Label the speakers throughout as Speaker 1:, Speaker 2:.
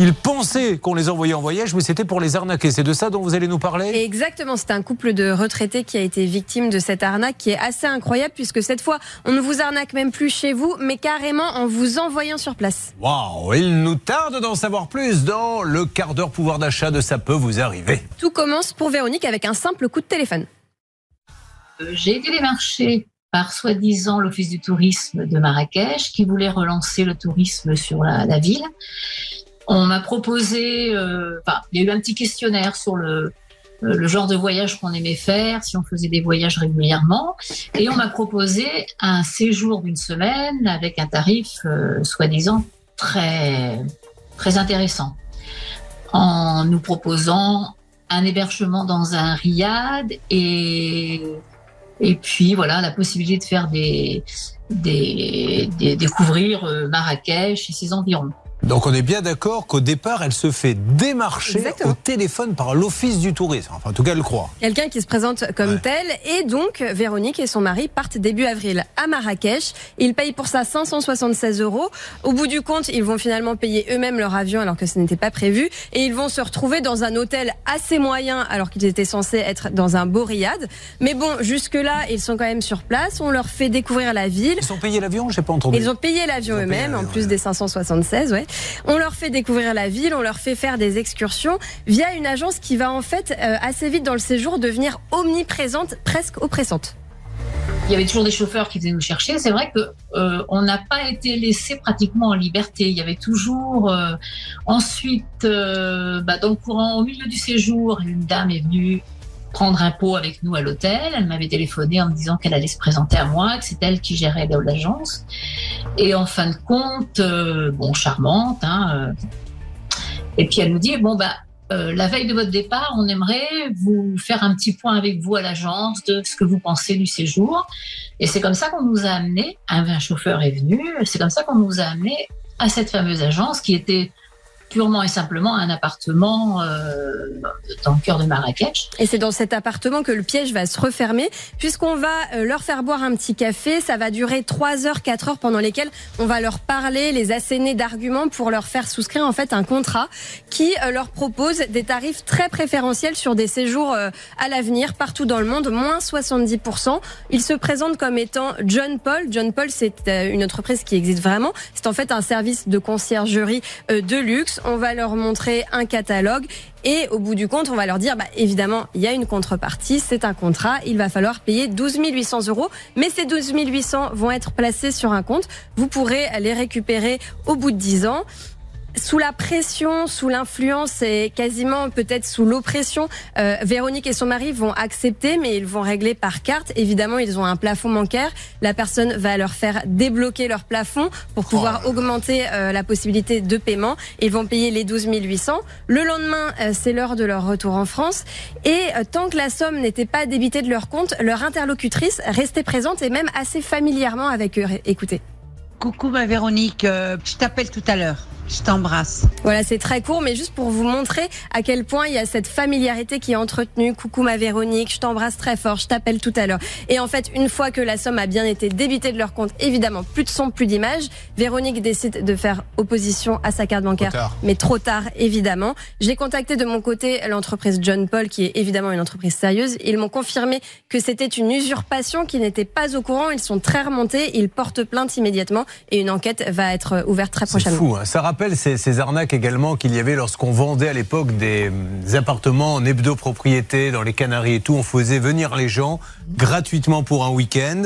Speaker 1: Ils pensaient qu'on les envoyait en voyage, mais c'était pour les arnaquer. C'est de ça dont vous allez nous parler
Speaker 2: Exactement, c'est un couple de retraités qui a été victime de cette arnaque qui est assez incroyable puisque cette fois, on ne vous arnaque même plus chez vous, mais carrément en vous envoyant sur place.
Speaker 1: Waouh, il nous tarde d'en savoir plus dans le quart d'heure pouvoir d'achat de ça peut vous arriver.
Speaker 2: Tout commence pour Véronique avec un simple coup de téléphone.
Speaker 3: Euh, j'ai été démarchée par soi-disant l'Office du tourisme de Marrakech qui voulait relancer le tourisme sur la, ville. On m'a proposé, euh, enfin, il y a eu un petit questionnaire sur le, euh, le genre de voyage qu'on aimait faire, si on faisait des voyages régulièrement, et on m'a proposé un séjour d'une semaine avec un tarif soi-disant très très intéressant, en nous proposant un hébergement dans un riad et et puis voilà la possibilité de faire des, des, des découvrir euh, Marrakech et ses environs.
Speaker 1: Donc on est bien d'accord qu'au départ, elle se fait démarcher au téléphone par l'Office du tourisme. Enfin, en tout cas, elle le croit.
Speaker 2: Quelqu'un qui se présente comme tel. Et donc, Véronique et son mari partent début avril à Marrakech. Ils payent pour ça 576 euros. Au bout du compte, ils vont finalement payer eux-mêmes leur avion alors que ce n'était pas prévu. Et ils vont se retrouver dans un hôtel assez moyen alors qu'ils étaient censés être dans un beau riad. Mais bon, jusque-là, ils sont quand même sur place. On leur fait découvrir la ville.
Speaker 1: Ils ont payé l'avion, j'ai pas entendu.
Speaker 2: Ils ont payé l'avion eux-mêmes, en plus des 576, ouais. On leur fait découvrir la ville, on leur fait faire des excursions via une agence qui va en fait euh, assez vite dans le séjour devenir omniprésente, presque oppressante.
Speaker 3: Il y avait toujours des chauffeurs qui venaient nous chercher. C'est vrai que euh, on n'a pas été laissé pratiquement en liberté. Il y avait toujours euh, ensuite, bah, dans le courant, au milieu du séjour, une dame est venue prendre un pot avec nous à l'hôtel. Elle m'avait téléphoné en me disant qu'elle allait se présenter à moi, que c'est elle qui gérait l'agence. Et en fin de compte, euh, bon, charmante. Hein, euh. et puis elle nous dit bon bah euh, la veille de votre départ, on aimerait vous faire un petit point avec vous à l'agence de ce que vous pensez du séjour. Et c'est comme ça qu'on nous a amené. Un, chauffeur est venu. C'est comme ça qu'on nous a amené à cette fameuse agence qui était purement et simplement un appartement euh, dans le cœur de Marrakech.
Speaker 2: Et c'est dans cet appartement que le piège va se refermer, puisqu'on va euh, leur faire boire un petit café. Ça va durer 3 heures, 4 heures, pendant lesquelles on va leur parler, les asséner d'arguments pour leur faire souscrire en fait un contrat qui euh, leur propose des tarifs très préférentiels sur des séjours à l'avenir partout dans le monde, moins 70%. Ils se présentent comme étant John Paul. John Paul, c'est une entreprise qui existe vraiment. C'est en fait un service de conciergerie de luxe on va leur montrer un catalogue et au bout du compte, on va leur dire, bah, évidemment, il y a une contrepartie, c'est un contrat, il va falloir payer 12 800 euros, mais ces 12 800 vont être placés sur un compte. Vous pourrez les récupérer au bout de 10 ans sous la pression, sous l'influence et quasiment peut-être sous l'oppression, euh, Véronique et son mari vont accepter, mais ils vont régler par carte. Évidemment, ils ont un plafond bancaire. La personne va leur faire débloquer leur plafond pour pouvoir oh. augmenter euh, la possibilité de paiement. Ils vont payer les 12 800. Le lendemain, euh, c'est l'heure de leur retour en France. Et tant que la somme n'était pas débitée de leur compte, leur interlocutrice restait présente et même assez familièrement avec eux. Écoutez.
Speaker 4: Coucou ma Véronique, je t'appelle tout à l'heure. Je t'embrasse.
Speaker 2: Voilà, c'est très court, mais juste pour vous montrer à quel point il y a cette familiarité qui est entretenue. Coucou ma Véronique, je t'embrasse très fort, je t'appelle tout à l'heure. Et en fait, une fois que la somme a bien été débitée de leur compte, évidemment, plus de son, plus d'image, Véronique décide de faire opposition à sa carte bancaire, mais trop tard, évidemment. J'ai contacté de mon côté l'entreprise John Paul, qui est évidemment une entreprise sérieuse. Ils m'ont confirmé que c'était une usurpation, qu'ils n'étaient pas au courant. Ils sont très remontés, ils portent plainte immédiatement et une enquête va être ouverte très prochainement.
Speaker 1: Fou, hein. Ça rappelle ces, arnaques également qu'il y avait lorsqu'on vendait à l'époque des, appartements en hebdo-propriété dans les Canaries et tout. On faisait venir les gens gratuitement pour un week-end.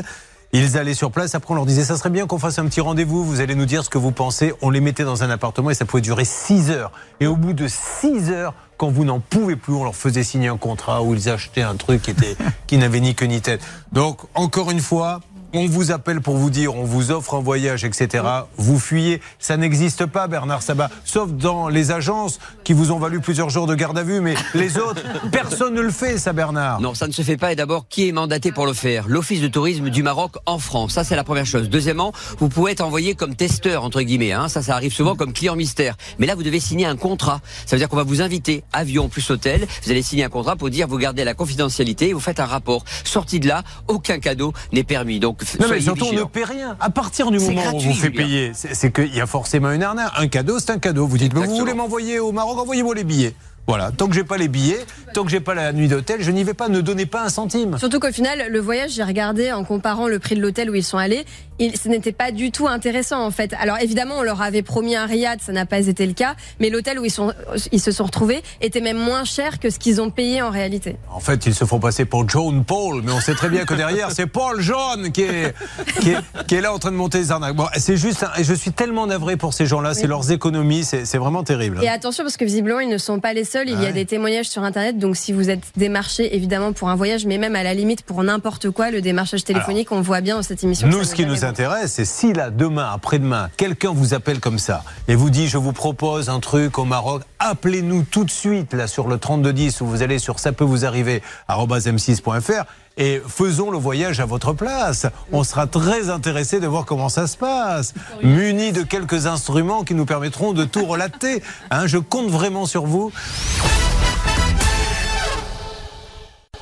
Speaker 1: Ils allaient sur place. Après, on leur disait, ça serait bien qu'on fasse un petit rendez-vous. Vous allez nous dire ce que vous pensez. On les mettait dans un appartement et ça pouvait durer 6 heures. Et au bout de 6 heures, quand vous n'en pouvez plus, on leur faisait signer un contrat où ils achetaient un truc qui, qui n'avait ni queue ni tête. Donc, encore une fois, on vous appelle pour vous dire, on vous offre un voyage, etc. Vous fuyez. Ça n'existe pas, Bernard Sabat, sauf dans les agences qui vous ont valu plusieurs jours de garde à vue, mais les autres, personne ne le fait, ça, Bernard.
Speaker 5: Non, ça ne se fait pas. Et d'abord, qui est mandaté pour le faire? L'Office de tourisme du Maroc en France. Ça, c'est la première chose. Deuxièmement, vous pouvez être envoyé comme testeur, entre guillemets. Hein. Ça, ça arrive souvent comme client mystère. Mais là, vous devez signer un contrat. Ça veut dire qu'on va vous inviter, avion plus hôtel. Vous allez signer un contrat pour dire vous gardez la confidentialité et vous faites un rapport. Sorti de là, aucun cadeau n'est permis. Donc,
Speaker 1: Non, mais surtout, on ne
Speaker 5: vigilants.
Speaker 1: paie rien. À partir du moment où
Speaker 5: gratuit,
Speaker 1: vous fait payer, c'est qu'il y a forcément une arnaque. Un cadeau, c'est un cadeau. Vous dites, mais vous voulez m'envoyer au Maroc, envoyez-moi les billets. Voilà, tant que j'ai pas les billets, tant que j'ai pas la nuit d'hôtel, je n'y vais pas. Ne donnez pas un centime.
Speaker 2: Surtout qu'au final, le voyage, j'ai regardé en comparant le prix de l'hôtel où ils sont allés, il, ce n'était pas du tout intéressant en fait. Alors évidemment, on leur avait promis un riad, ça n'a pas été le cas, mais l'hôtel où ils, sont, ils se sont retrouvés était même moins cher que ce qu'ils ont payé en réalité.
Speaker 1: En fait, ils se font passer pour John Paul, mais on sait très bien que derrière, c'est Paul John qui est, qui, est, qui est là en train de monter les arnaques. Bon, c'est juste, et je suis tellement navré pour ces gens-là, c'est leurs économies, c'est c'est vraiment terrible.
Speaker 2: Et attention parce que visiblement ils ne sont pas les seuls. Il y
Speaker 1: Ah Ouais.
Speaker 2: a des témoignages sur internet. Donc si vous êtes démarché évidemment pour un voyage, mais même à la limite pour n'importe quoi, le démarchage téléphonique, on voit bien dans cette émission.
Speaker 1: Nous, ce qui nous intéresse, c'est si là, demain, après-demain, quelqu'un vous appelle comme ça et vous dit je vous propose un truc au Maroc, appelez-nous tout de suite là sur le 3210 ou vous allez sur ça peut vous arriver m6.fr et faisons le voyage à votre place. On sera très intéressé de voir comment ça se passe, munis de quelques instruments qui nous permettront de tout relater. Hein, je compte vraiment sur vous